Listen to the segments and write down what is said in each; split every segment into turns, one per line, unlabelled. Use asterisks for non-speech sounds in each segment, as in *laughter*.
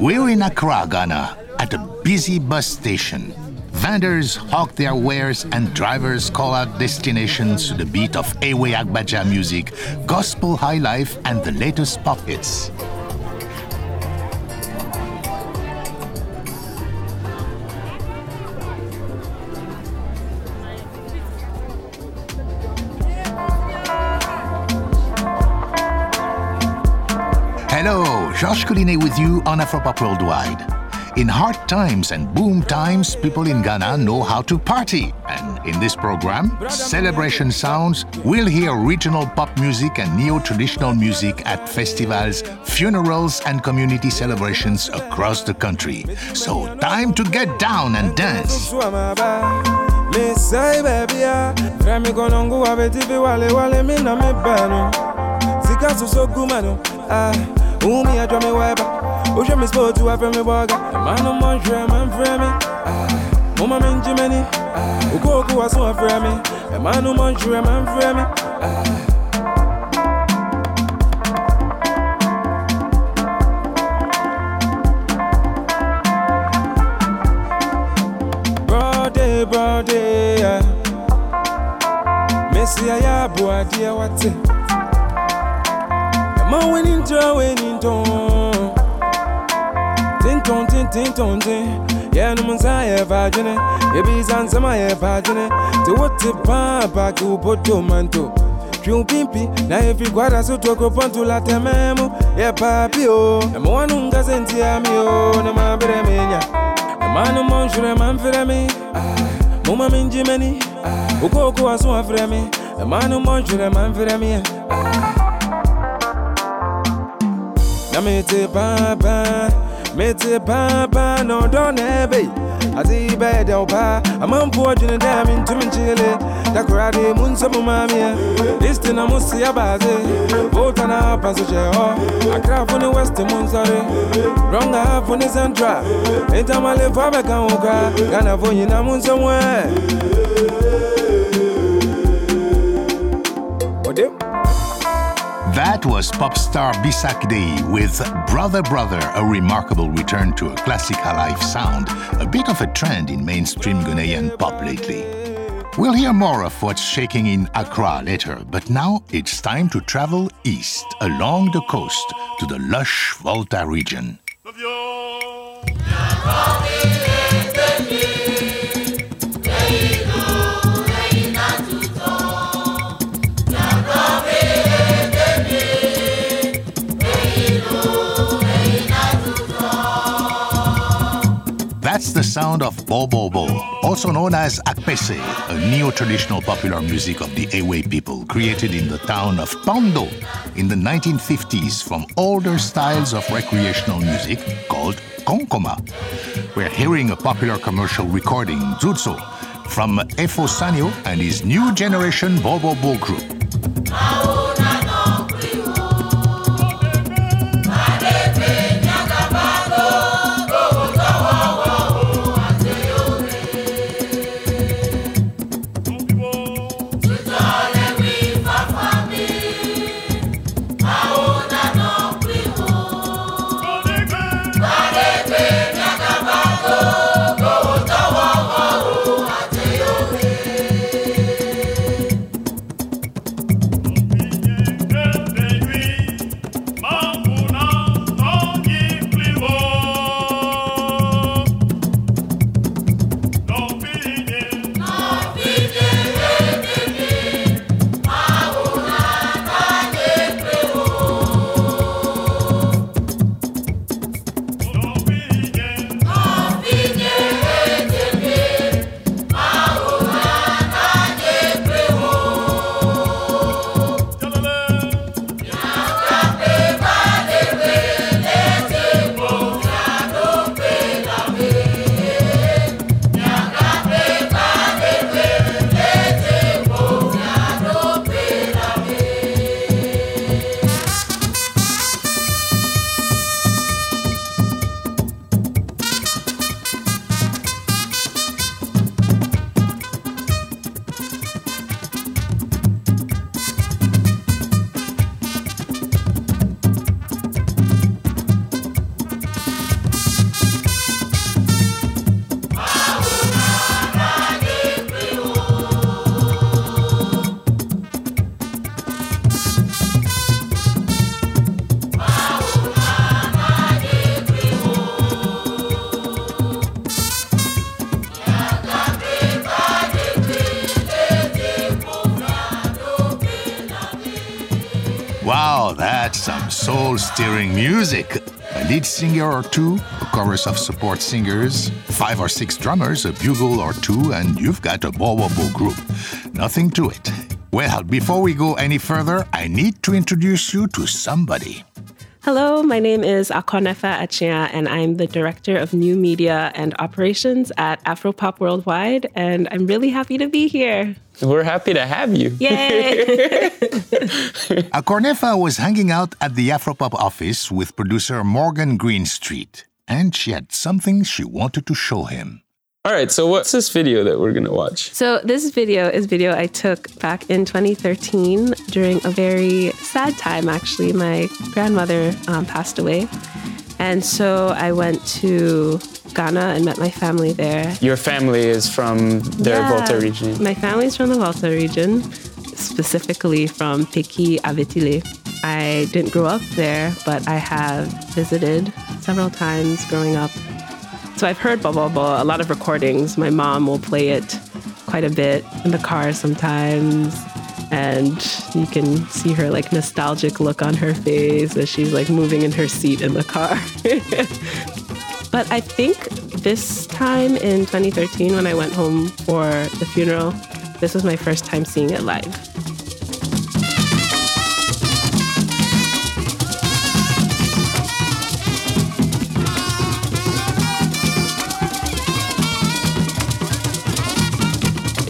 We're in Accra, Ghana, at a busy bus station. Vendors hawk their wares and drivers call out destinations to the beat of Ewe Agbaja music, gospel high life, and the latest pop hits. Georges Collinet with you on Afropop Worldwide. In hard times and boom times, people in Ghana know how to party. And in this program, Celebration Sounds, we'll hear regional pop music and neo traditional music at festivals, funerals, and community celebrations across the country. So, time to get down and dance.
Who me a drum me wiper? Who show me sport to have me walker? The man no man drum man frame me. Ah, mama me Jimmy. Ah, who go go as one frame me? The man no man drum man frame me. Ah. Brody, yeah. Missy, I have what dear what's it? Ma winning draw winning ton. Tin ton tin tin ton tin. Yeah, no man's eye vagina. Yeah, be sans my vagina. To what the papa ku poto manto. Piu pimpi, na if you guarda so to go ponto la tememo. Yeah, papi oh. Na mo nunca senti ami oh, na ma bere menya. Na manu mon jure man fere me. Ah, mo ma minji meni. Ah, uko ko aso afre me. Na manu mon jure man fere me. Ah. Na mete papa, mete papa, no don't ebe. Ati bed opa, a man poor jin damn into me chile. Da karate mun some mamia. See about it. Vote on a passage. I craft on the west mun sorry. Wrong half on the central. A male for me can oka. Gana for you na mun somewhere. Ode.
That was pop star Bisa Kdei with Brother Brother, a remarkable return to a classic life sound, a bit of a trend in mainstream Ghanaian pop lately. We'll hear more of what's shaking in Accra later, but now it's time to travel east along the coast to the lush Volta region. That's the sound of Bobobo, also known as Akpese, a neo-traditional popular music of the Ewe people, created in the town of Kpando in the 1950s from older styles of recreational music called konkoma. We're hearing a popular commercial recording, Zutso, from Efo Sanyo and his new generation Bobobo group. Wow, that's some soul stirring music. A lead singer or two, a chorus of support singers, five or six drummers, a bugle or two, and you've got a Bobobo group. Nothing to it. Well, before we go any further, I need to introduce you to somebody.
Hello, my name is Akornefa Akyea, and I'm the Director of New Media and Operations at Afropop Worldwide, and I'm really happy to be here.
We're happy to have you.
Yay! *laughs*
Akornefa was hanging out at the Afropop office with producer Morgan Greenstreet, and she had something she wanted to show him.
All right, so what's this video that we're gonna watch?
so, this video is video I took back in 2013 during a very sad time, actually. My grandmother um, passed away. And so I went to Ghana and met my family there.
Your family is from the
Yeah.
Volta region.
My family's from the Volta region, specifically from Peki Avetile. I didn't grow up there, but I have visited several times growing up. So I've heard Bobobo, a lot of recordings. My mom will play it quite a bit in the car sometimes. And you can see her like nostalgic look on her face as she's like moving in her seat in the car. *laughs* But I think this time in 2013, when I went home for the funeral, this was my first time seeing it live.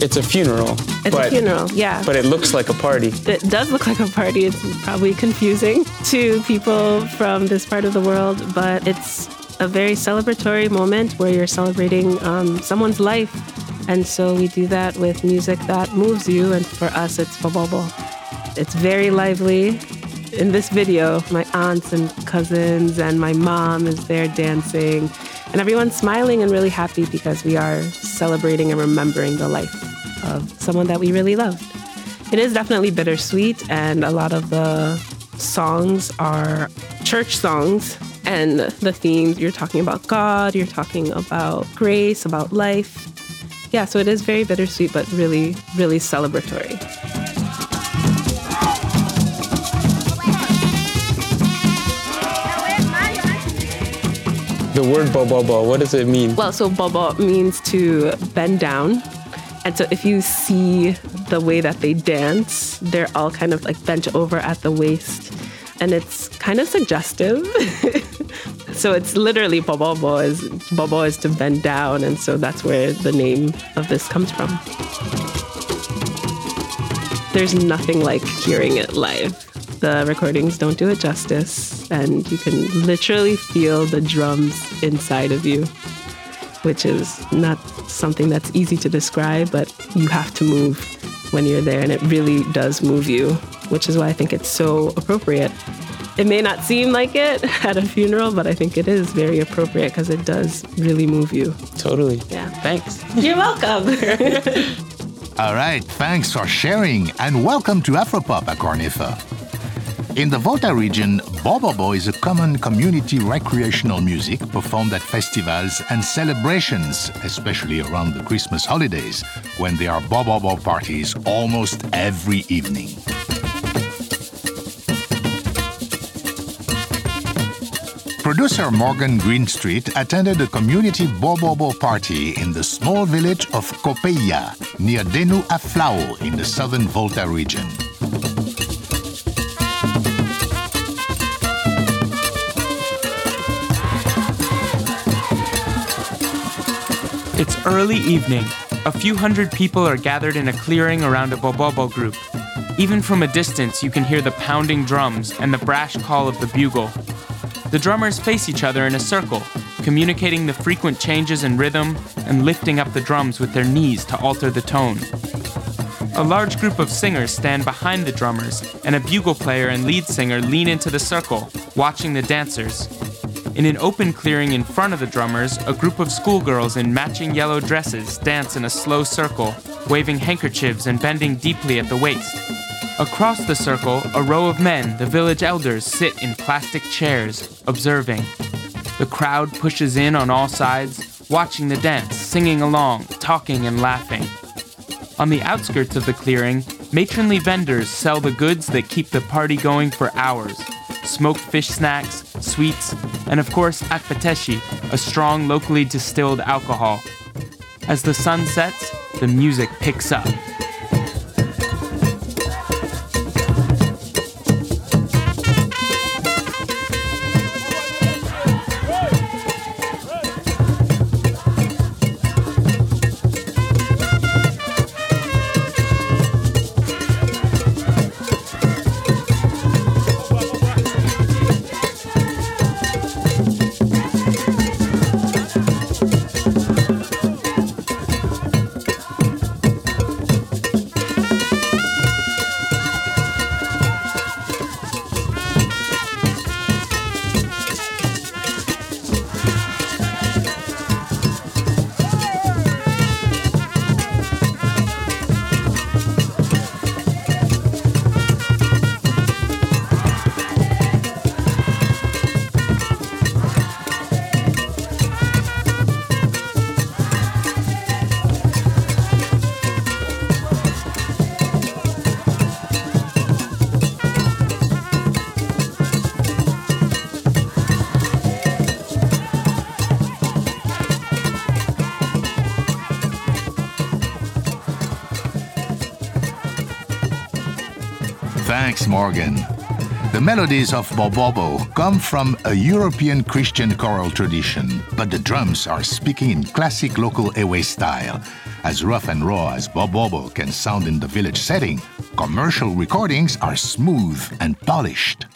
It's a funeral.
It's
but,
a funeral, yeah.
But it looks like a party.
it does look like a party. It's probably confusing to people from this part of the world, but it's a very celebratory moment where you're celebrating um, someone's life. And so we do that with music that moves you. And for us, it's Bobobo. It's very lively. In this video, my aunts and cousins and my mom is there dancing. And everyone's smiling and really happy because we are celebrating and remembering the life of someone that we really loved. It is definitely bittersweet, and a lot of the songs are church songs. And the themes you're talking about God, you're talking about grace, about life. Yeah, so it is very bittersweet, but really, really celebratory.
The word bobobo, what does it mean?
Well, so bobo means to bend down. And so if you see the way that they dance, they're all kind of like bent over at the waist. And it's kind of suggestive. *laughs* so it's literally bobo is bobo is to bend down, and so that's where the name of this comes from. There's nothing like hearing it live. The recordings don't do it justice, and you can literally feel the drums inside of you which is not something that's easy to describe, but you have to move when you're there, and it really does move you, which is why I think it's so appropriate. It may not seem like it *laughs* at a funeral, but I think it is very appropriate because it does really move you.
Totally.
Yeah.
Thanks. *laughs*
You're welcome. *laughs*
All right, thanks for sharing, and welcome to Afropop, Akornefa. In the Volta region, Bobobo is a common community recreational music performed at festivals and celebrations, especially around the Christmas holidays, when there are Bobobo parties almost every evening. Producer Morgan Greenstreet attended a community Bobobo party in the small village of Kopeyia, near Denu Aflao in the southern Volta region.
It's early evening. A few hundred people are gathered in a clearing around a Bobobo group. Even from a distance, you can hear the pounding drums and the brash call of the bugle. The drummers face each other in a circle, communicating the frequent changes in rhythm and lifting up the drums with their knees to alter the tone. A large group of singers stand behind the drummers, and a bugle player and lead singer lean into the circle, watching the dancers. In an open clearing in front of the drummers, a group of schoolgirls in matching yellow dresses dance in a slow circle, waving handkerchiefs and bending deeply at the waist. Across the circle, a row of men, the village elders, sit in plastic chairs, observing. The crowd pushes in on all sides, watching the dance, singing along, talking and laughing. On the outskirts of the clearing, Matronly vendors sell the goods that keep the party going for hours smoked fish snacks, sweets, and of course, akpateshi, a strong locally distilled alcohol. As the sun sets, the music picks up.
Morgan. The melodies of Bobobo come from a European Christian choral tradition, but the drums are speaking in classic local Ewe style. As rough and raw as Bobobo can sound in the village setting, commercial recordings are smooth and polished.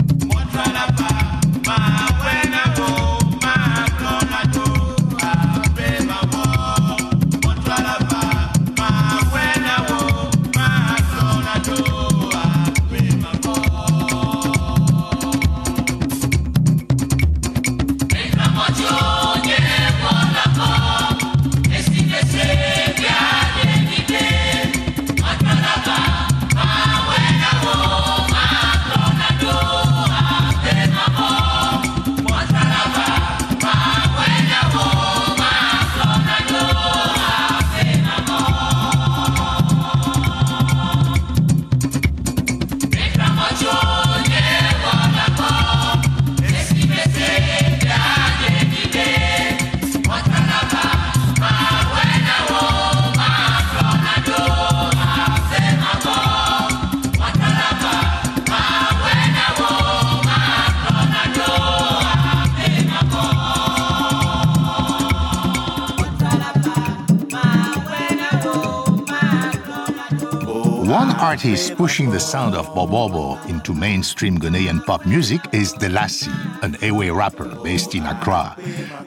Artist pushing the sound of Bobobo into mainstream Ghanaian pop music is Delassie, an Ewe rapper based in Accra.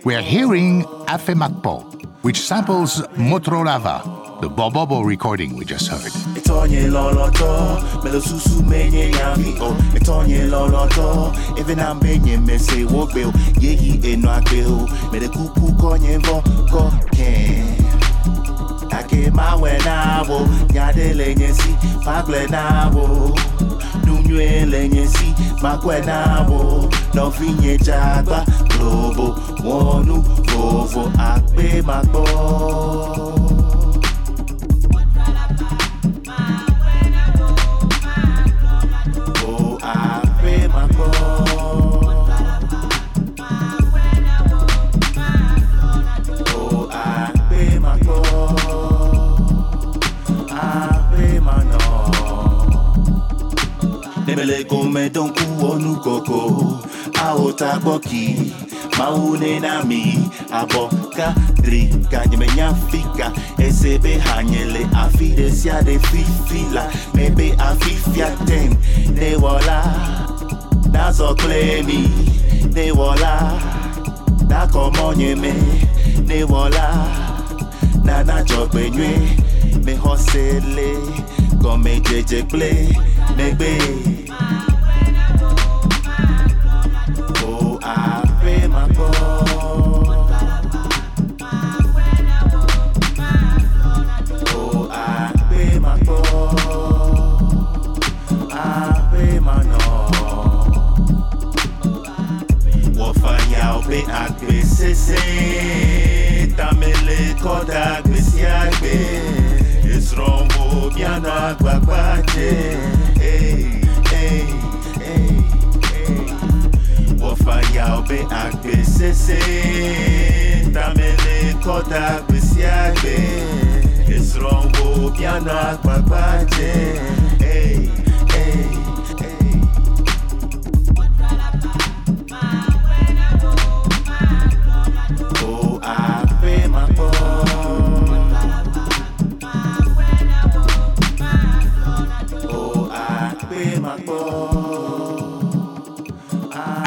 We're hearing Afe Makpo, which samples Motrolava, the Bobobo recording we just heard.
Ake mawe nabo Nyade le nyesi Magle nabo Numye le nyesi Makwe nabo Novinye jagba Globo Wonu Vovo Akbe makbo koko. Aota boki. Maune na mi aboka drika nyemenya fika esebe hanyele afide sia de fifila mebe afifia ten ne wala nazo klemi ne wala na komonye me ne wala na na jogbenywe me hosele gome jeje ple negbe Tamele koda agbe si agbe. Esrombo biana piano agbagbaje. Hey, hey, hey, hey. Wofaya obe agbe sese. Tamele koda gbesi agbe.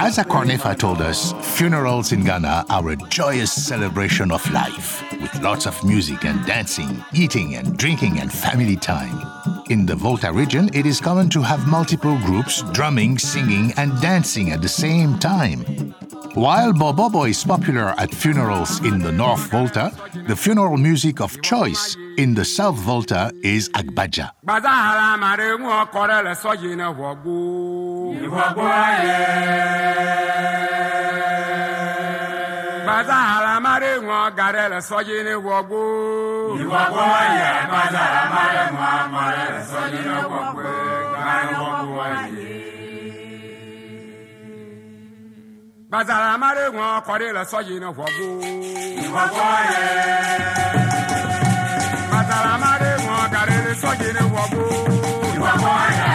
As Akornefa told us, funerals in Ghana are a joyous celebration of life, with lots of music and dancing, eating and drinking and family time. In the Volta region, it is common to have multiple groups drumming, singing, and dancing at the same time. While Bobobo is popular at funerals in the North Volta, the funeral music of choice in the South Volta is Agbaja.
Iwagwaye. Bazara mare ngwa gare le soji ni wogbo. Iwagwaye bazara mare ngwa mare le soji ni wogbo. Gare wogwaye. Bazara mare ngwa kore le soji ni wogbo. Iwagwaye. Bazara mare ngwa gare le soji ni wogbo. Iwagwaye.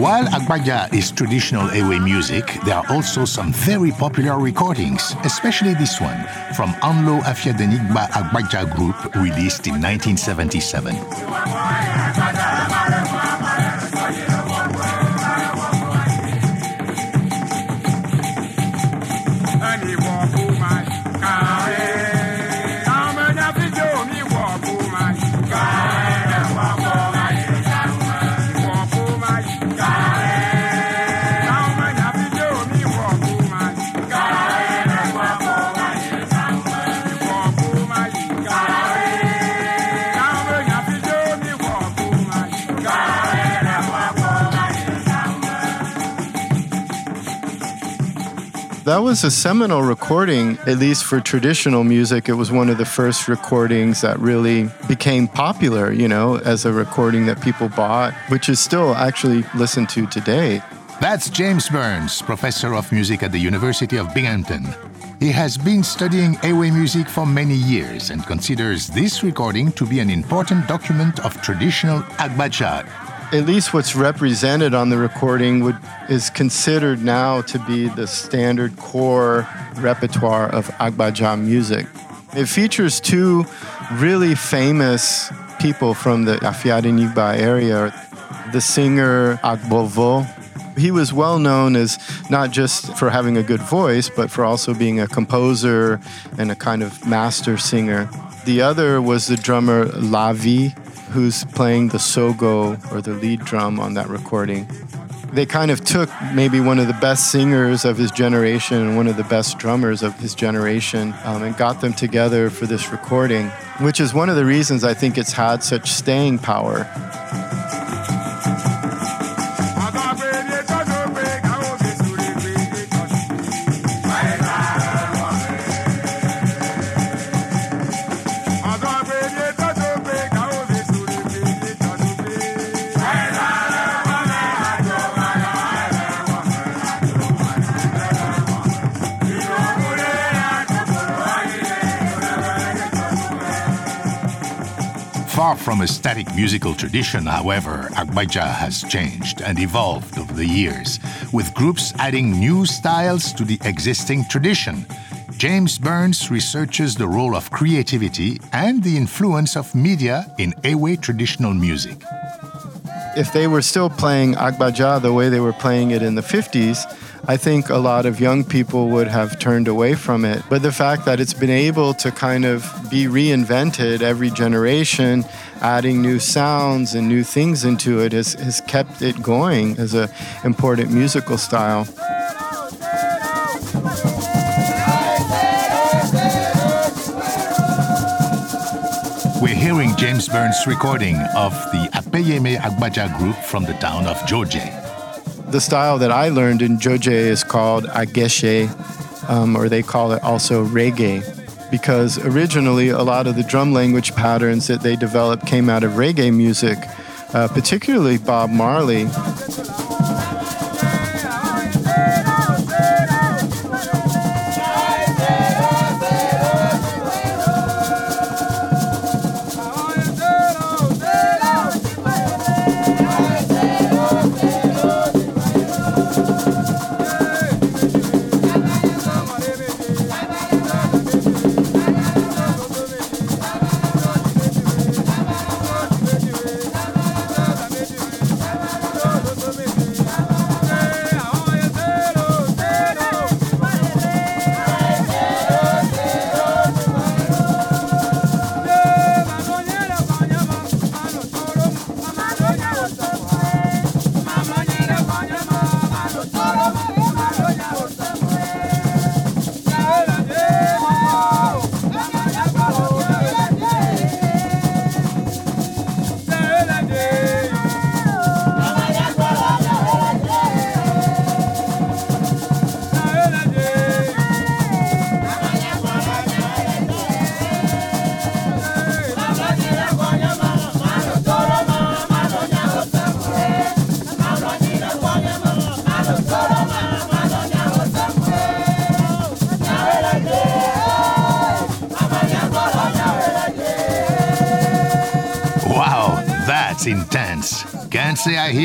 While Agbaja is traditional Ewe music, there are also some very popular recordings, especially this one from Anlo Afiadenigba Agbaja Group, released in 1977.
That was a seminal recording, at least for traditional music. It was one of the first recordings that really became popular, you know, as a recording that people bought, which is still actually listened to today.
That's James Burns, professor of music at the University of Binghamton. He has been studying Ewe music for many years and considers this recording to be an important document of traditional Agbaja.
At least what's represented on the recording would, is considered now to be the standard core repertoire of Agbaja music. It features two really famous people from the Afiadenigba area. The singer Agbovo, he was well known as not just for having a good voice, but for also being a composer and a kind of master singer. The other was the drummer Lavi, who's playing the sogo or the lead drum on that recording. They kind of took maybe one of the best singers of his generation and one of the best drummers of his generation um, and got them together for this recording, which is one of the reasons I think it's had such staying power.
From a static musical tradition, however, Agbaja has changed and evolved over the years, with groups adding new styles to the existing tradition. James Burns researches the role of creativity and the influence of media in Ewe traditional music.
if they were still playing Agbaja the way they were playing it in the 50s, I think a lot of young people would have turned away from it. But the fact that it's been able to kind of be reinvented every generation, adding new sounds and new things into it, has, has kept it going as an important musical style.
We're hearing James Burns' recording of the Apeyeme Agbaja group from the town of Dzodze.
The style that I learned in Dzodze is called Ageshe, um, or they call it also reggae. Because originally a lot of the drum language patterns that they developed came out of reggae music, uh, particularly Bob Marley.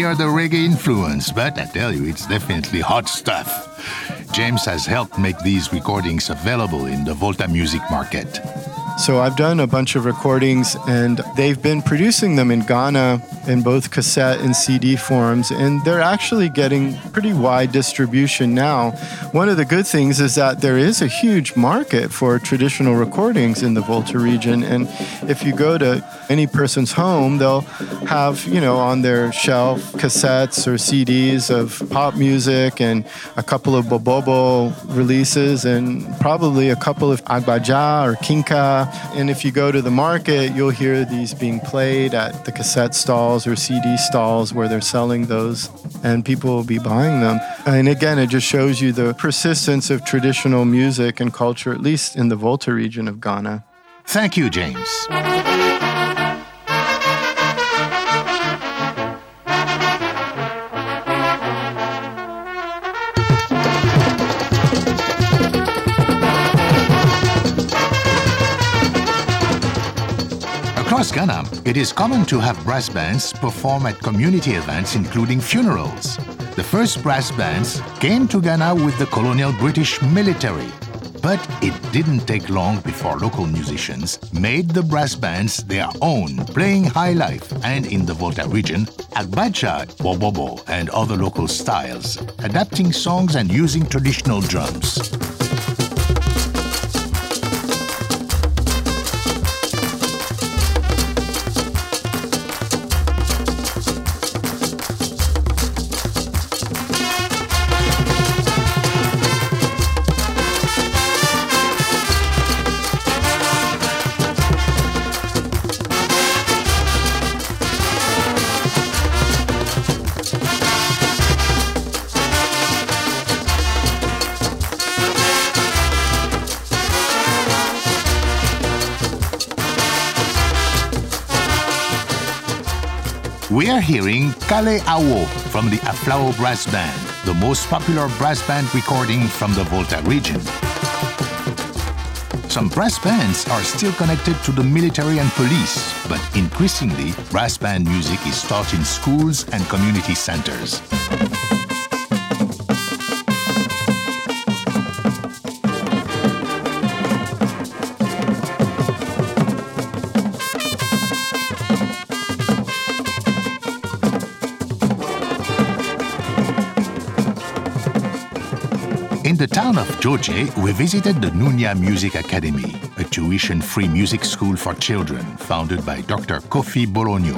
Hear the reggae influence, but I tell you, it's definitely hot stuff. James has helped make these recordings available in the Volta Music Market.
So I've done a bunch of recordings, and they've been producing them in Ghana in both cassette and CD forms, and they're actually getting pretty wide distribution now. One of the good things is that there is a huge market for traditional recordings in the Volta region, and if you go to any person's home, they'll have, you know, on their shelf cassettes or CDs of pop music and a couple of Bobobo releases and probably a couple of Agbaja or Kinka. And if you go to the market, you'll hear these being played at the cassette stalls or CD stalls where they're selling those, and people will be buying them. And again, it just shows you the persistence of traditional music and culture, at least in the Volta region of Ghana.
Thank you, James. Ghana, it is common to have brass bands perform at community events, including funerals. The first brass bands came to Ghana with the colonial British military. But it didn't take long before local musicians made the brass bands their own, playing high life and in the Volta region, Agbaja, Bobobo, and other local styles, adapting songs and using traditional drums. We are hearing Kale Awo from the Aflao Brass Band, the most popular brass band recording from the Volta region. Some brass bands are still connected to the military and police, but increasingly, brass band music is taught in schools and community centers. In of we visited the Nunya Music Academy, a tuition-free music school for children founded by Dr. Kofi Gbolonyo,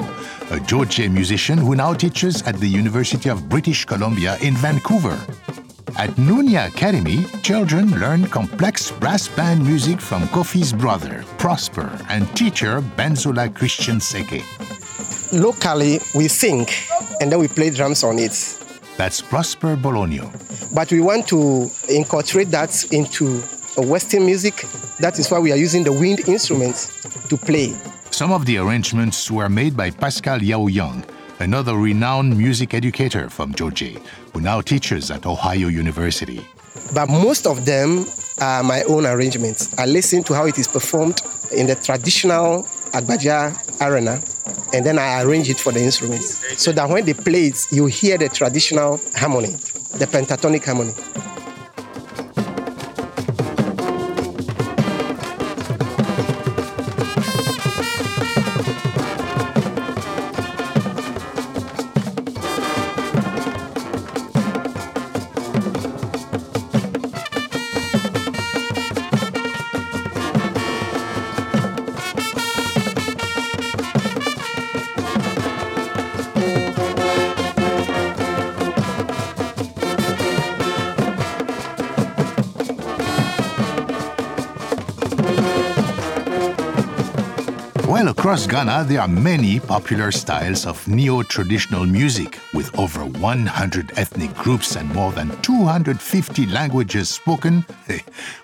a Dzodze musician who now teaches at the University of British Columbia in Vancouver. At Nunya Academy, children learn complex brass band music from Kofi's brother, Prosper, and teacher Benzola Christian Seke.
Locally, we sing and then we play drums on it.
That's Prosper Gbolonyo.
But we want to incorporate that into a Western music That is why we are using the wind instruments to play.
Some of the arrangements were made by Pascal Yao Younge, another renowned music educator from Georgia, who now teaches at Ohio University.
But most of them are my own arrangements. I listen to how it is performed in the traditional Agbaja arena, and then I arrange it for the instruments. So that when they play it, you hear the traditional harmony, the pentatonic harmony.
Across Ghana, there are many popular styles of neo traditional music with over 100 ethnic groups and more than 250 languages spoken.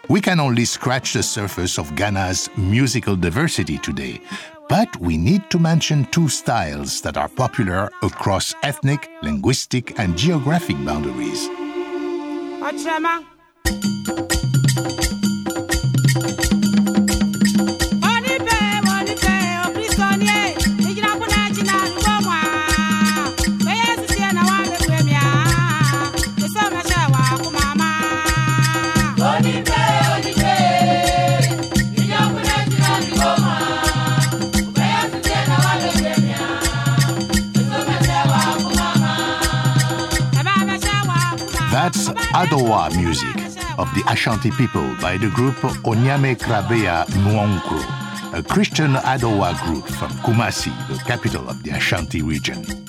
We can only scratch the surface of Ghana's musical diversity today. But we need to mention two styles that are popular across ethnic, linguistic, and geographic boundaries.
Ochema.
That's music of the Ashanti people by the group Onyame Krabea Nwankwo, a Christian Adowa group from Kumasi, the capital of the Ashanti region.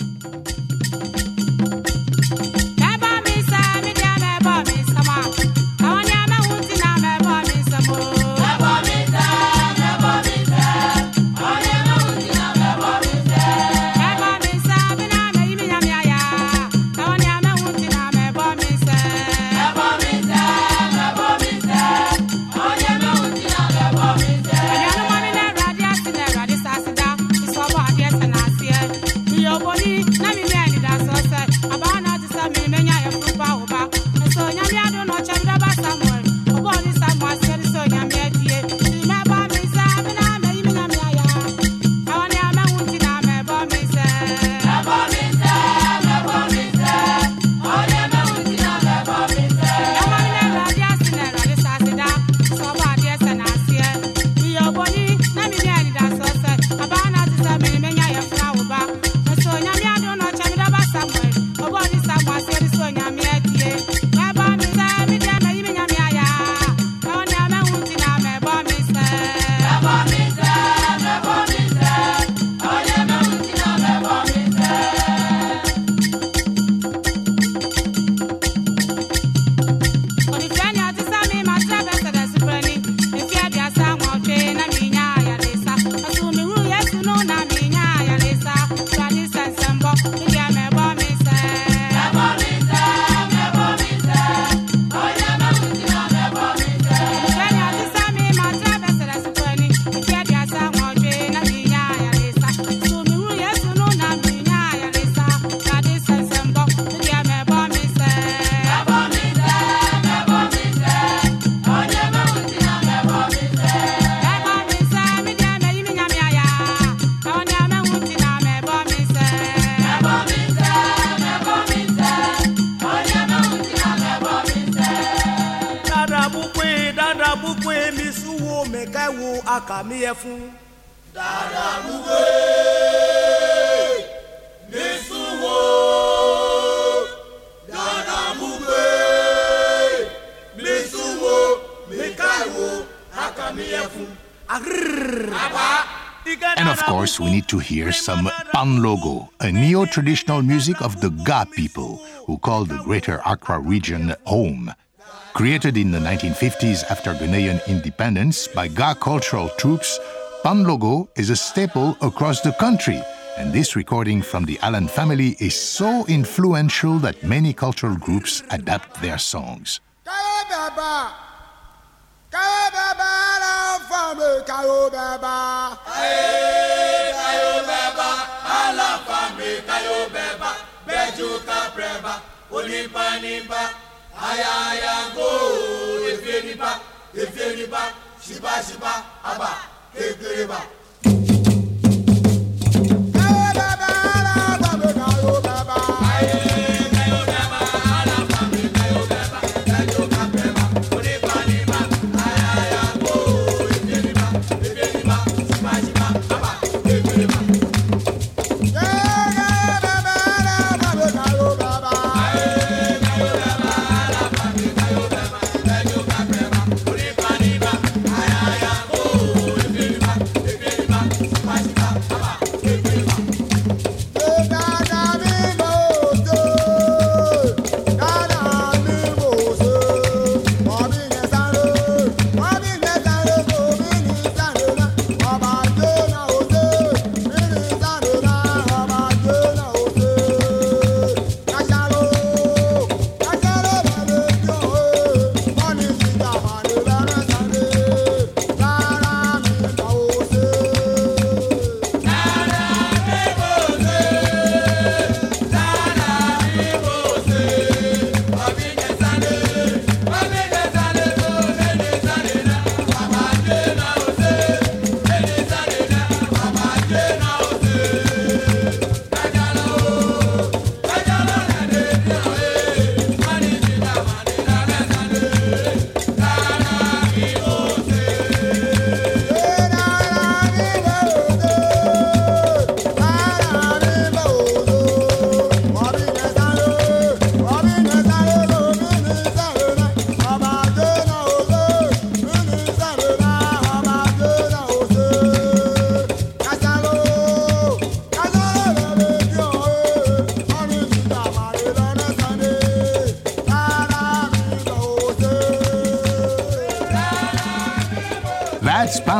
And of course, we need to hear some Kpanlogo, a neo traditional music of the Ga people, who call the greater Accra region home. Created in the 1950s after Ghanaian independence by Ga cultural troupes, Kpanlogo is a staple across the country. And this recording from the Allen family is so influential that many cultural groups adapt their songs.
Kaya baba, kaya baba,
That's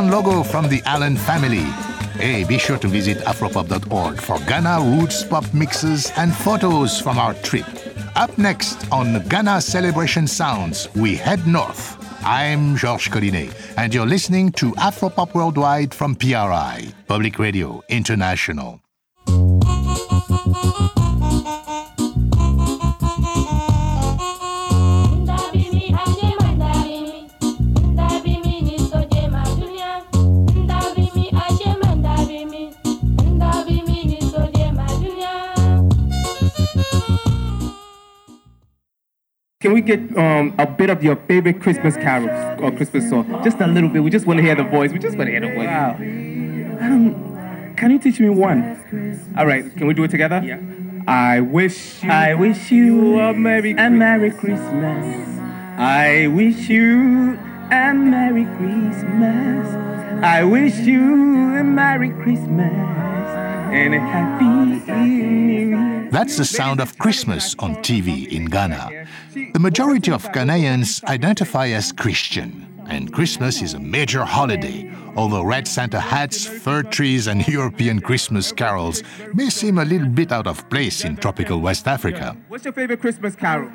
Logo from the Allen family. Hey, be sure to visit afropop.org for Ghana roots pop mixes and photos from our trip. Up next on Ghana Celebration Sounds, we head north. I'm Georges Collinet, and you're listening to Afropop Worldwide from PRI, Public Radio International.
Can we get um, a bit of your favorite Christmas carols or Christmas song? Just a little bit. We just want to hear the voice. We just want to hear the voice. Wow. Um, can you teach me one? All right. Can we do it together? Yeah. I wish you, I wish you a merry a merry Christmas. I wish you a merry Christmas. I wish you a merry Christmas and a happy.
That's the sound of Christmas on TV in Ghana. The majority of Ghanaians identify as Christian, and Christmas is a major holiday, although red Santa hats, fir trees, and European Christmas carols may seem a little bit out of place in tropical West Africa.
What's your favorite Christmas carol?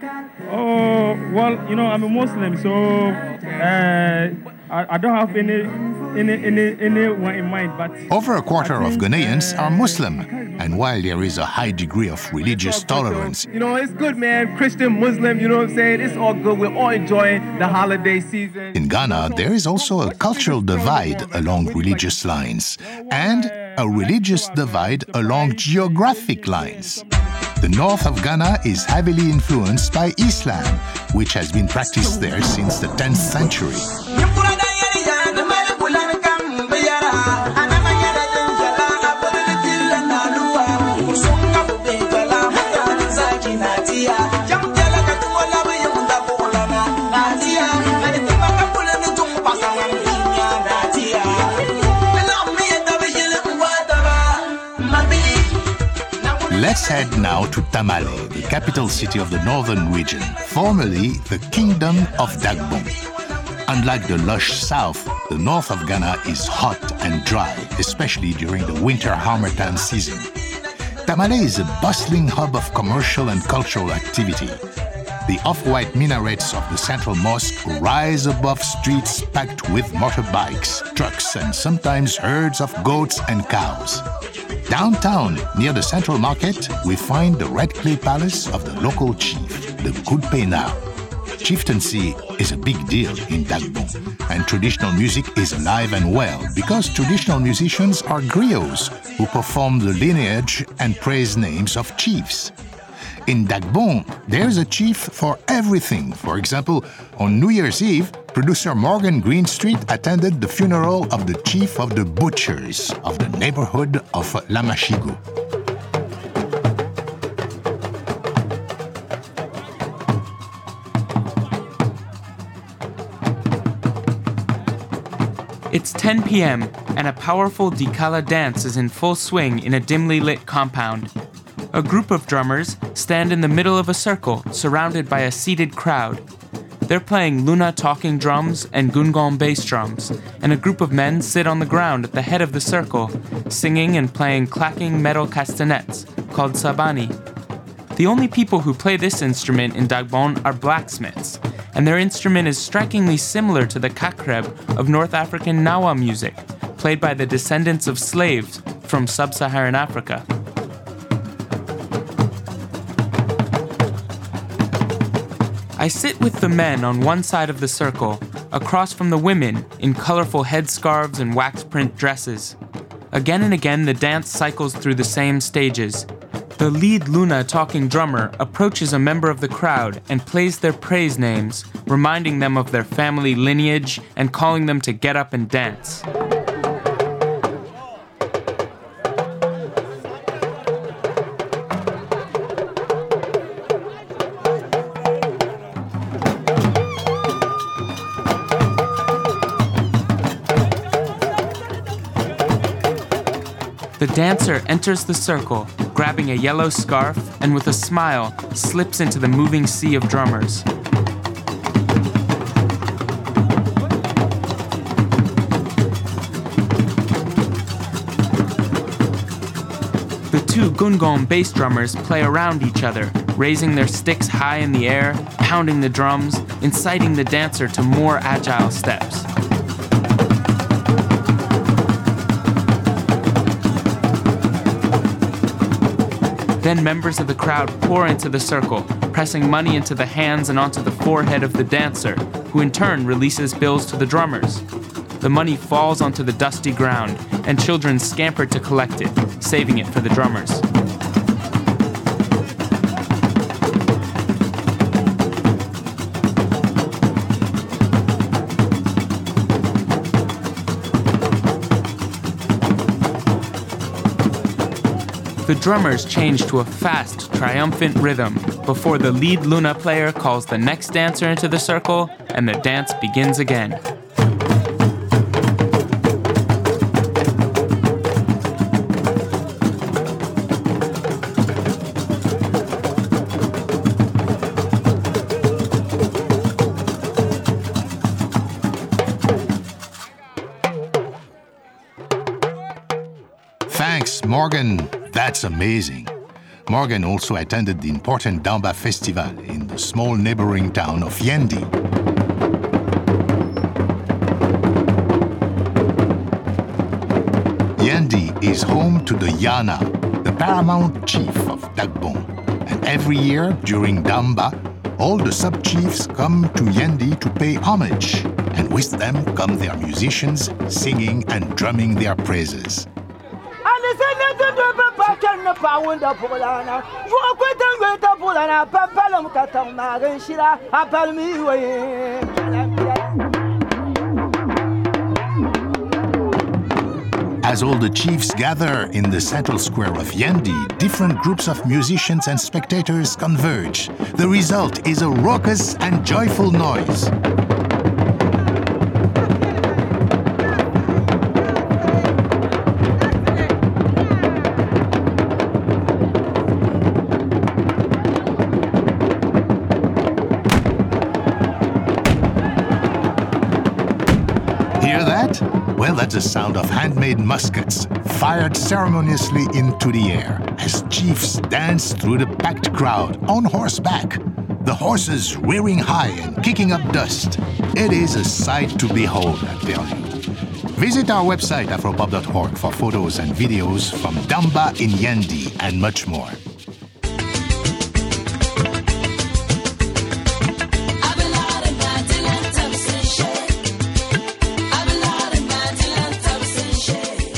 Oh, well, you know, I'm a Muslim, so uh, I, I don't have any, any, any, anyone in mind, but.
Over a quarter of Ghanaians are Muslim, and while there is a high degree of religious tolerance,
You know, it's good, man. Christian, Muslim, you know what I'm saying? It's all good. We're all enjoying the holiday season.
in Ghana there is also a cultural divide along religious lines, and a religious divide along geographic lines. The north of Ghana is heavily influenced by Islam, which has been practiced there since the 10th century. Let's head now to Tamale, the capital city of the northern region, formerly the Kingdom of Dagbon. Unlike the lush south, the north of Ghana is hot and dry, especially during the winter harmattan season. Tamale is a bustling hub of commercial and cultural activity. the off white minarets of the central mosque rise above streets packed with motorbikes, trucks, and sometimes herds of goats and cows. Downtown, near the central market, we find the red clay palace of the local chief, the Dakpema. Chieftaincy is a big deal in Dagbon, and traditional music is alive and well because traditional musicians are griots who perform the lineage and praise names of chiefs. In Dagbon, there's a chief for everything. For example, on New Year's Eve, producer Morgan Greenstreet attended the funeral of the chief of the butchers of the neighborhood of Lamashegu.
It's 10 p.m., and a powerful Dikala dance is in full swing in a dimly lit compound. A group of drummers stand in the middle of a circle surrounded by a seated crowd. They're playing Luna talking drums and Gungon bass drums, and a group of men sit on the ground at the head of the circle, singing and playing clacking metal castanets called sabani. The only people who play this instrument in Dagbon are blacksmiths, and their instrument is strikingly similar to the kakreb of North African Gnawa music, played by the descendants of slaves from sub Saharan Africa. I sit with the men on one side of the circle, across from the women in colorful headscarves and wax print dresses. Again and again, the dance cycles through the same stages. The lead Luna talking drummer approaches a member of the crowd and plays their praise names, reminding them of their family lineage and calling them to get up and dance. Dancer enters the circle, grabbing a yellow scarf, and with a smile, slips into the moving sea of drummers. The two Gungon bass drummers play around each other, raising their sticks high in the air, pounding the drums, inciting the dancer to more agile steps. Then members of the crowd pour into the circle, pressing money into the hands and onto the forehead of the dancer, who in turn releases bills to the drummers. The money falls onto the dusty ground, and children scamper to collect it, saving it for the drummers. The drummers change to a fast, triumphant rhythm before the lead Luna player calls the next dancer into the circle and the dance begins again.
Thanks, Morgan. That's amazing. Morgan also attended the important Damba Festival in the small neighboring town of Yendi. Yendi is home to the Yana, the paramount chief of Dagbon. And every year during Damba, all the sub chiefs come to Yendi to pay homage, and with them come their musicians singing and drumming their praises.
Shira
As all the chiefs gather in the central square of Yendi, different groups of musicians and spectators converge. The result is a raucous and joyful noise. The sound of handmade muskets fired ceremoniously into the air as chiefs dance through the packed crowd on horseback. the horses rearing high and kicking up dust. It is a sight to behold, I tell you. Visit our website afropop.org for photos and videos from Damba in Yendi and much more.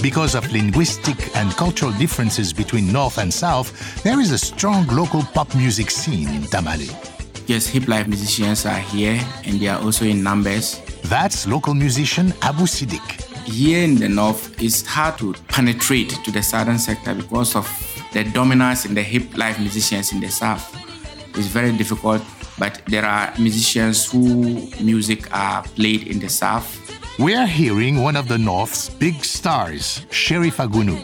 Because of linguistic and cultural differences between North and South, there is a strong local pop music scene in Tamale.
Yes, hip life musicians are here and they are also in numbers.
That's local musician Abu Siddiq.
Here in the north, it's hard to penetrate to the southern sector because of the dominance in the hip life musicians in the south. It's very difficult, but there are musicians who music are played in the south.
We are hearing one of the North's big stars, Sheriff Agunu.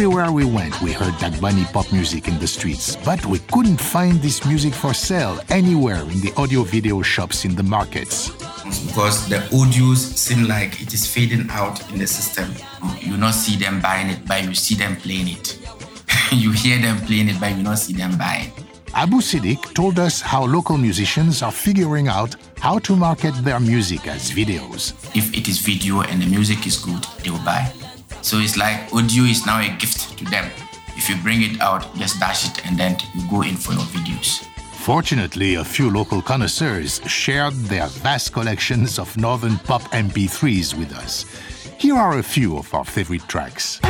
Everywhere we went, we heard Dagbani pop music in the streets, but we couldn't find this music for sale anywhere in the audio video shops in the markets.
Because the audios seem like it is fading out in the system. You not see them buying it, but you see them playing it. *laughs* you hear them playing it, but you not see them buying.
Abu Siddiq told us how local musicians are figuring out how to market their music as videos.
If it is video and the music is good, they will buy. So it's like audio is now a gift to them. If you bring it out, just dash it and then you go in for your videos.
Fortunately, a few local connoisseurs shared their vast collections of northern pop MP3s with us. Here are a few of our favorite tracks.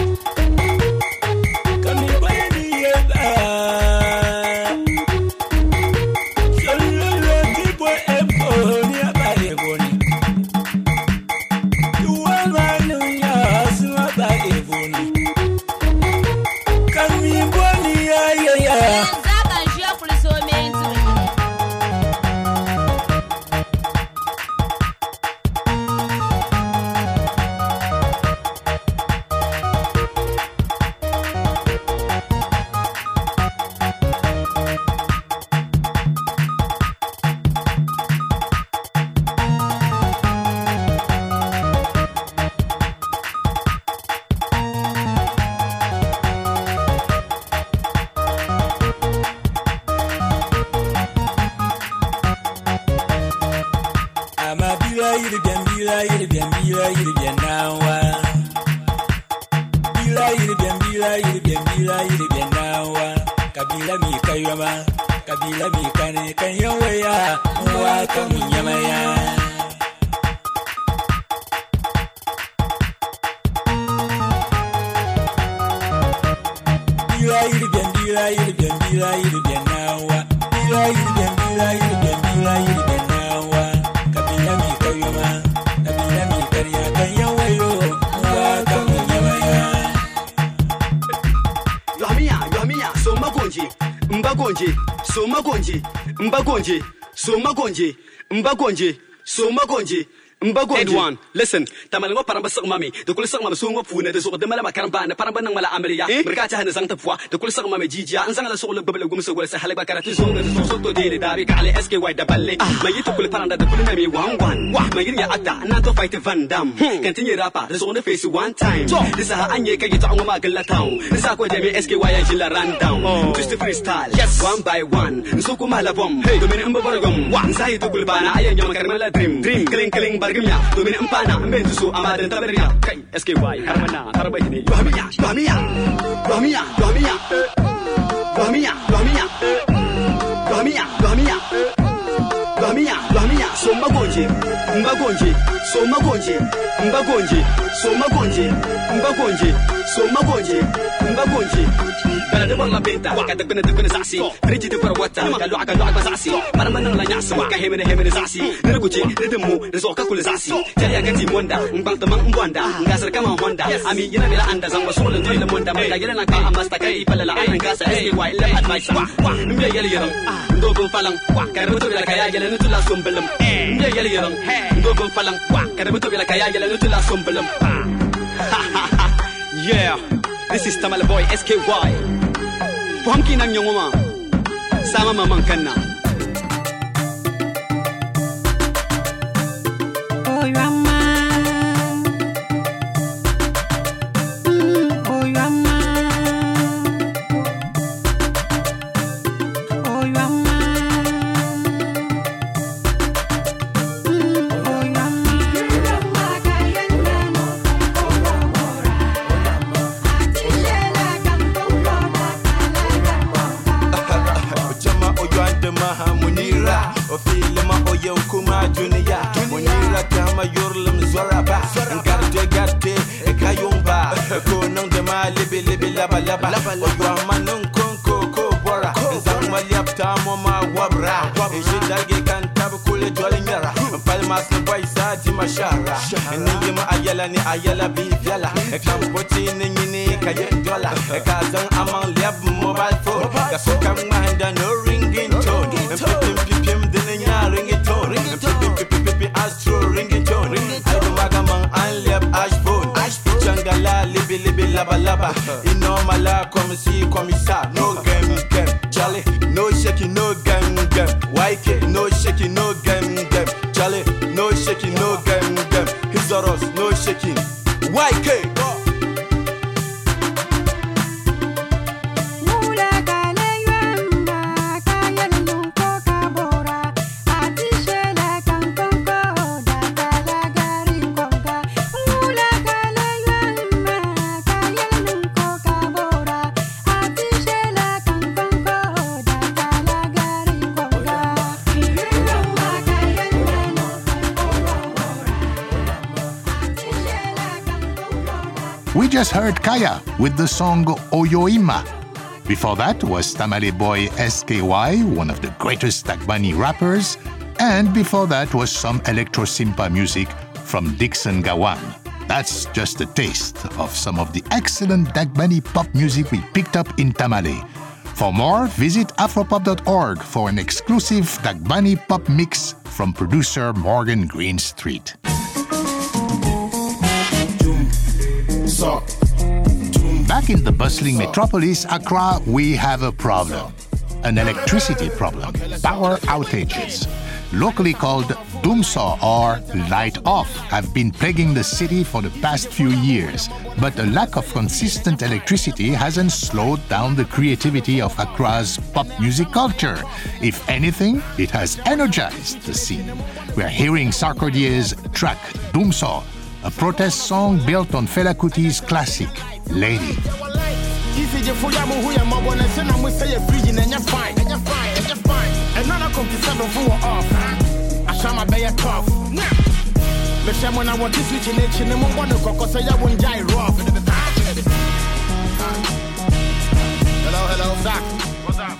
Mbagonje, so Magonje. Head one, listen. Tamal ngo parang basang eh? ah. mami. De kul sang mami so ngo fune de so de mala makaram ba ne parang banang mala ameriya. Mereka cha hana sang tapwa. De kul sang mami jijia. An sang la so le babel gum so wala sa halak ba karatu so ngo so so to de da bi kale SKY da balle. Mai yitu kul parang da de kul mami one one. Mai gin ya akta na to fight Van Dam. Rapa. De ne face one time. This ha anye ka yita ngo ma galla town. This ha ko de me SKY ya jilla run down. Twist freestyle. Yes. One by one. So ko mala bom. Domin in babar gum. Sai to kul bana ayan yo makaram la dream. Dream. Kling kling bargimya. Domin in bana mensu amaden taberya kai SKY harmana tarbai ne yohamiya yohamiya yohamiya yohamiya yohamiya Yohamiya, yohamiya. So magonje. Mbagonje. So magonje. Mbagonje. So magonje. Mbagonje. So magonje. Mbagonje. Kala da wala benta ka da kuna da kuna zasi riji da fara wata ka lo aka lo aka zasi mar man nan la nyasa ka hemene hemene zasi ne ruguce ne da mu da zo ka kula zasi tare ya gati monda in ban taman in banda ga sar kama honda ami yana bila anda zan ba sulan toy la monda mai da yana na ka amma sta kai fala la anan gasa sai wa illa advice wa wa mbe yali yaran ndo gon falang wa ka rubuto bila kaya yala ne tula sombelam mbe yali yaran ndo gon falang wa ka rubuto bila kaya yala ne tula sombelam yeah This is Tamale Boy SKY. Pumpkin ang nyongoma. Sama mamang kanna.
Oh, you
laba laba Obramanun konko ko bora wabra kule nyara ni boy mashara Ningi ma ayala ni ayala bivyala Kampoti ni nyini kaye dola amang mobile phone Kasuka no ringing tone Pipim pipim dini nya ringing tone Pipim pipim pipim astro ringing tone Albu magamang an ashbone Changala libi libi laba laba Como comme ci, comme ça.
Non. Kaya with the song Oyoima. Before that was Tamale Boy SKY, one of the greatest Dagbani rappers. And before that was some electro simpa music from Dixon Gawan. That's just a taste of some of the excellent Dagbani pop music we picked up in Tamale. For more, visit afropop.org for an exclusive Dagbani pop mix from producer Morgan Greenstreet. Back in the bustling metropolis, Accra, we have a problem. An electricity problem. Power outages. Locally called Dumsor or Light Off have been plaguing the city for the past few years. But a lack of consistent electricity hasn't slowed down the creativity of Accra's pop music culture. If anything, it has energized the scene. We're hearing Sarkodie's track Dumsor, a protest song built on Fela Kuti's classic, Lady.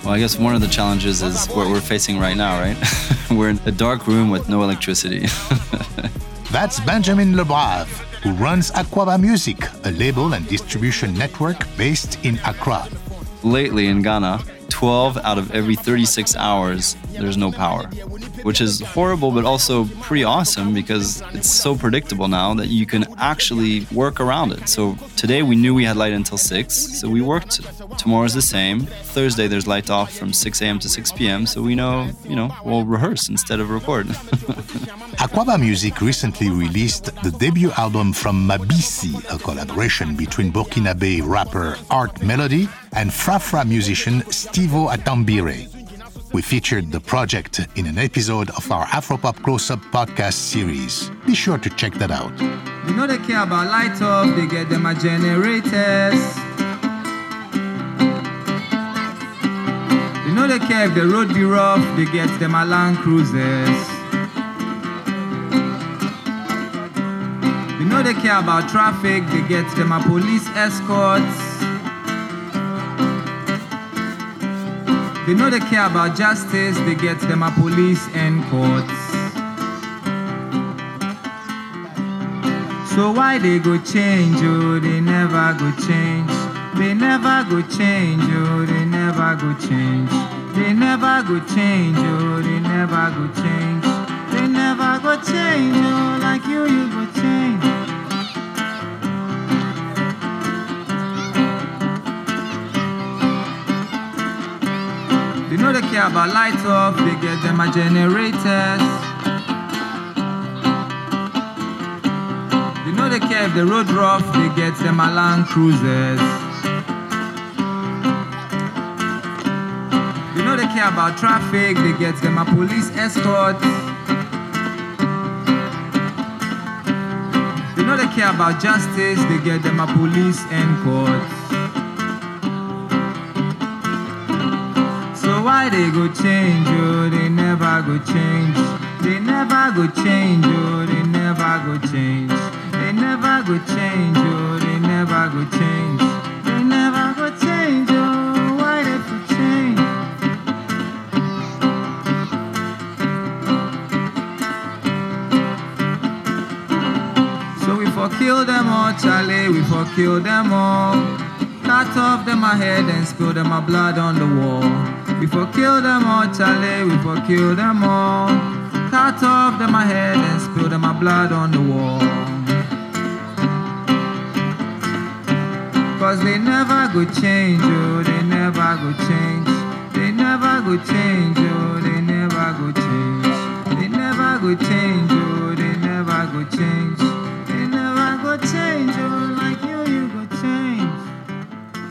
Well, I guess one of the challenges is what we're facing right now, right? *laughs* we're in a dark room with no electricity. *laughs*
That's Benjamin Lebrave, who runs Akwaaba Music, a label and distribution network based in Accra.
Lately in Ghana, 12 out of every 36 hours, there's no power, which is horrible, but also pretty awesome because it's so predictable now that you can actually work around it. So today we knew we had light until 6, so we worked. Tomorrow's the same. Thursday there's light off from 6 a.m. to 6 p.m., so we know, you know, we'll rehearse instead of record. *laughs*
Akwaaba Music recently released the debut album from Mabisi, a collaboration between Burkinabe rapper Art Melody and Frafra musician Stevo Atambire. We featured the project in an episode of our Afropop Close Up podcast series. Be sure to check that out.
You know they care about light up, they get them a generators. You know they care if the road be rough, they get them a land cruisers. You know they care about traffic, they get them a police escorts. They know they care about justice, they get them a police and courts. So why they go change, oh, they never go change. They never go change, oh, they never go change. They never go change, oh, they never go change. They never go change, oh, like you, you go change. Care about light off, they get them a generators. They know they care if the road rough, they get them a land cruisers. They know they care about traffic, they get them a police escort. They know they care about justice, they get them a police and courts. They go change, oh, they never go change. They never go change, oh, they never go change. They never go change, oh, they never go change. They never go change, oh, why they for change? So we for kill them all, Charlie, we for kill them all. Cut off them a head and spill them a blood on the wall. We for kill them all, Charlie, we for kill them all. Cut off them a head and spill them a blood on the wall. Cause they never go change, oh, they never go change. They never go change, oh, they never go change. They never go change,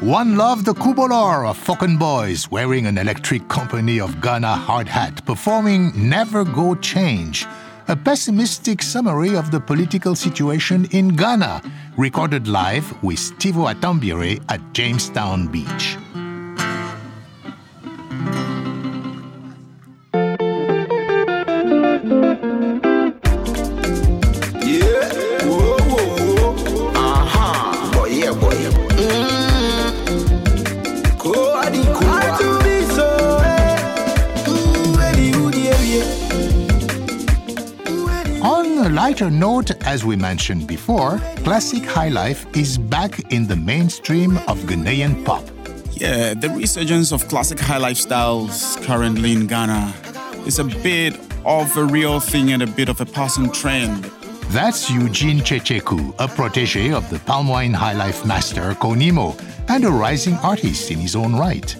Wanlov the Kubolor of FOKN Bois wearing an Electric Company of Ghana hard hat performing Never Go Change, a pessimistic summary of the political situation in Ghana, recorded live with Stevo Atambire at Jamestown Beach. Note, as we mentioned before, classic high life is back in the mainstream of Ghanaian pop.
Yeah, the resurgence of classic high lifestyles currently in Ghana is a bit of a real thing and a bit of a passing trend.
That's Eugene Kyekyeku, a protege of the palm wine high life master Koo Nimo and a rising artist in his own right.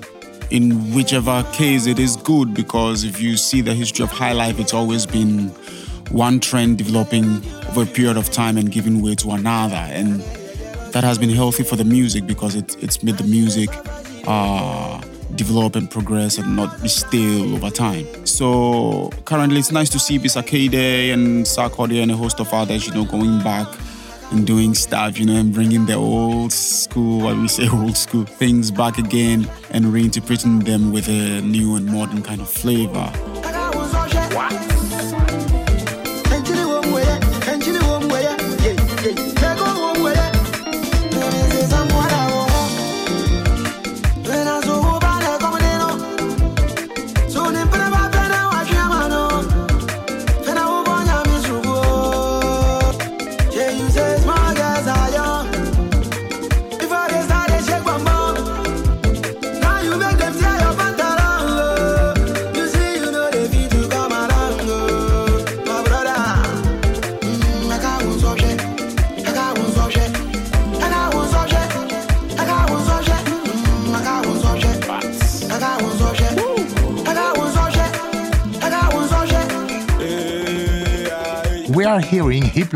In whichever case, it is good because if you see the history of high life, it's always been one trend developing over a period of time and giving way to another. And that has been healthy for the music because it, it's made the music uh, develop and progress and not be stale over time. So currently, it's nice to see Bisa Kdei and Sarkodie and a host of others, you know, going back and doing stuff, you know, and bringing the old school, what we say, *laughs* old school things back again and reinterpreting them with a new and modern kind of flavor.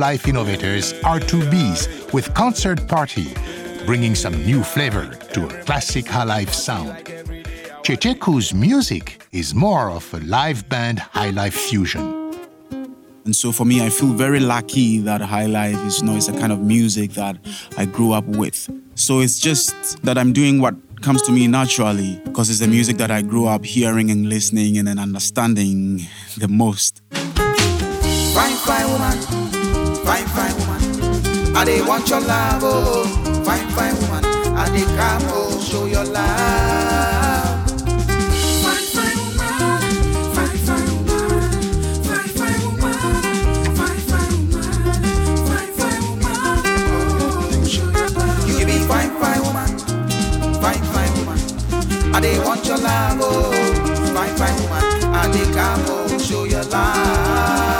Life innovators R2Bees with Concert Party, bringing some new flavor to a classic high life sound. Kyekyeku's music is more of a live band high life fusion.
And so for me, I feel very lucky that high life is, you know, it's a kind of music that I grew up with. So it's just that I'm doing what comes to me naturally because it's the music that I grew up hearing and listening and then understanding the most.
Fine, fine woman. Fine, fine woman. I they want your love, oh. Fine, fine woman. I they come, oh, show your love. Fine, fine woman. Fine, fine woman. Fine, fine woman. Fine, fine woman. Fine, fine woman. Oh, show your love. You be fine, fine woman. Fine, fine woman. I they want your love, oh. Fine, fine woman. I they come, oh, show your love.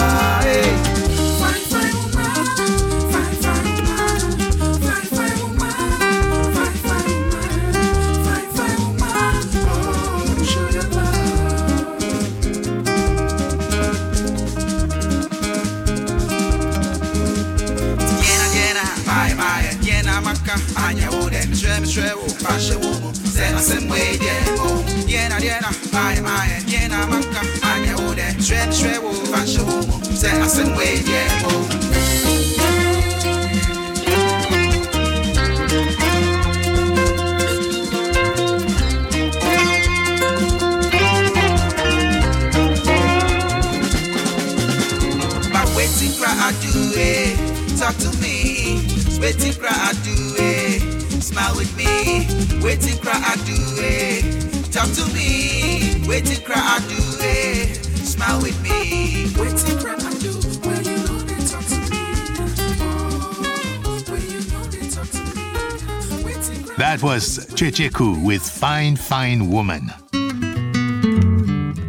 That was Kyekyeku with Fine Fine Woman.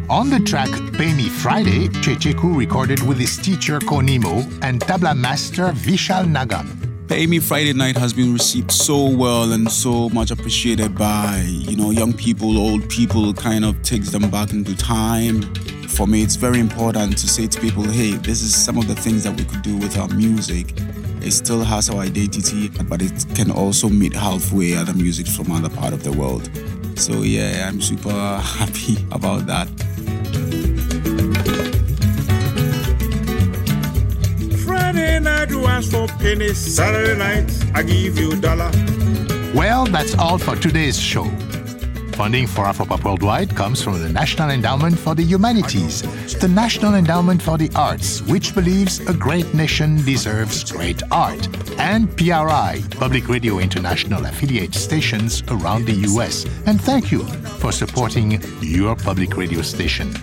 On the track Pay Me Friday, Kyekyeku recorded with his teacher Koo Nimo and tabla master Vishal Nagar.
Pay Me Friday Night has been received so well and so much appreciated by, you know, young people, old people, kind of takes them back into time. For me, it's very important to say to people, hey, this is some of the things that we could do with our music. It still has our identity, but it can also meet halfway other music from other part of the world. So yeah, I'm super *laughs* happy about that.
Friday night you ask for pennies. Saturday night I give you dollar.
Well, that's all for today's show. Funding for Afropop Worldwide comes from the National Endowment for the Humanities, the National Endowment for the Arts, which believes a great nation deserves great art, and PRI, Public Radio International affiliate stations around the US. And thank you for supporting your public radio station.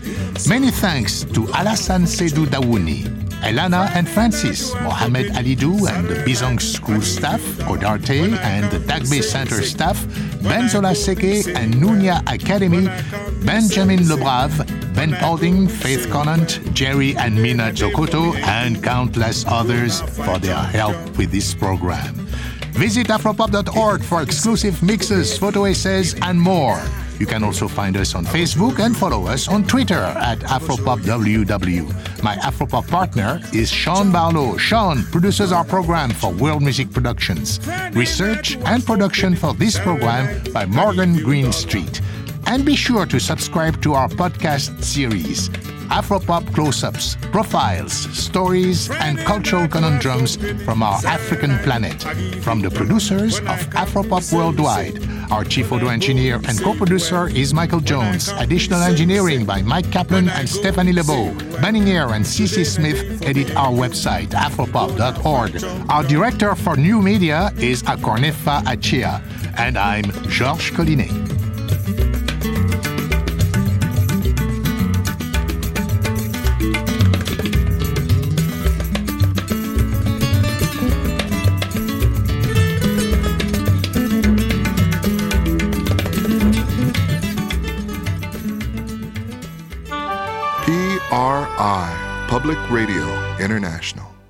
Many thanks to Alassane Sedou Dawouni, Elana and Francis, Mohamed Alidou and the Bizung School staff, Odarte and the Dagbe Center staff, Benzola Seke and Nunia Academy, Benjamin Lebrave, Ben Paulding, Faith Conant, Jerry and Mina Zokoto, and countless others for their help with this program. Visit afropop.org for exclusive mixes, photo essays, and more. You can also find us on Facebook and follow us on Twitter at AfropopWW. My Afropop partner is Sean Barlow. Sean produces our program for World Music Productions. Research and production for this program by Morgan Greenstreet. And be sure to subscribe to our podcast series. Afropop close ups, profiles, stories, and cultural conundrums from our African planet. From the producers of Afropop Worldwide. Our chief audio engineer and co producer is Michael Jones. Additional engineering by Mike Kaplan and Stephanie Lebeau. Banning and CC Smith edit our website, afropop.org. Our director for new media is Akornefa Akyea. And I'm Georges Collinet.
PRI, Public Radio International.